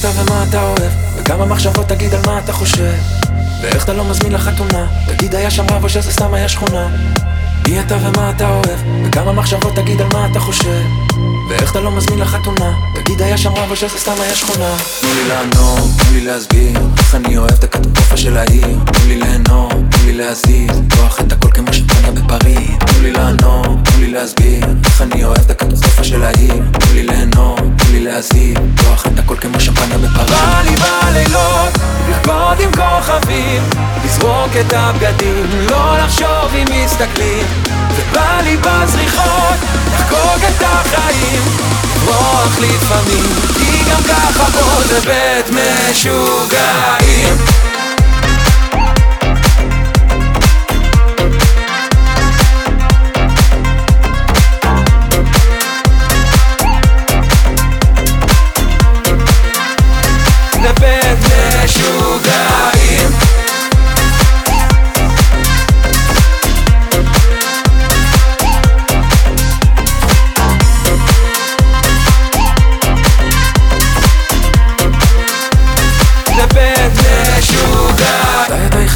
אתה ומה אתה אוהב וכמה מחשבות תגיד על מה אתה חושב. ואיך אתה לא מזמין לחתונה תגיד היה שם רב או שזה סתם היה שכונה. מי אתה ומה אתה אוהב וכמה מחשבות תגיד על מה אתה חושב ואיך אתה לא מזמין לחתונה? תגיד היה שם רב או שזה סתם היה שכונה. תנו לי לענות, תנו לי להסביר איך אני אוהב את הקטסטרופה של העיר. תנו לי ליהנות, תנו לי להזיז לפתוח את הכל כמו שפנה בפריז. תנו לי לענות, תנו לי להסביר איך אני אוהב את הקטסטרופה של העיר. תנו לי ליהנות, תנו לי להזיז לפתוח את הכל כמו שמפניה בפריז. בא לי בלילות, לרקוד עם כוכבים לזרוק את הבגדים, לא לחשוב אם מסתכלים ובא לי בזריחות, לחגוג את החיים. לברוח לפעמים, כי גם ככה פה זה בית משוגעים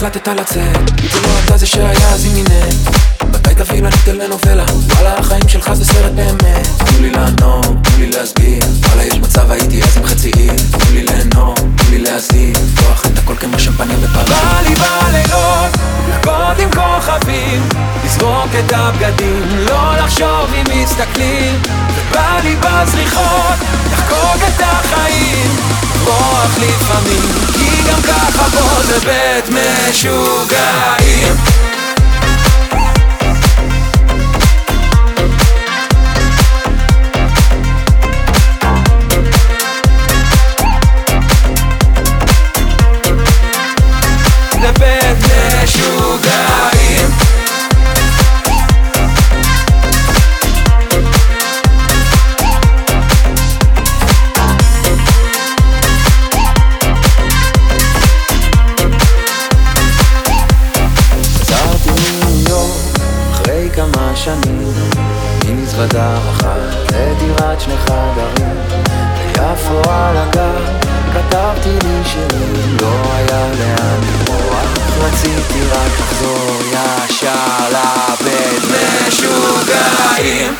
החלטת לצאת? אם זה לא אתה זה שהיה אז עם מינט מתי תביא לנו טלנובלה? וואלה החיים שלך זה סרט באמת. תנו לי לענות, תנו לי להסביר. וואלה יש מצב הייתי אז עם חצי עיר. תנו לי ליהנות, תנו לי להזיז לפתוח את הכל כמו שמפניה בפריז בא לי בלילות, לרקוד עם כוכבים לזרוק את הבגדים, לא לחשוב אם מסתכלים. ובא לי בזריחות, לחגוג את החיים. לברוח לפעמים, כי גם ככה פה זה בית משוגעים ממזוודה אחת לדירת שני חדרים ביפו על הגר כתבתי לי שירים לא היה לאן לברוח רציתי רק לחזור ישר לבית משוגעים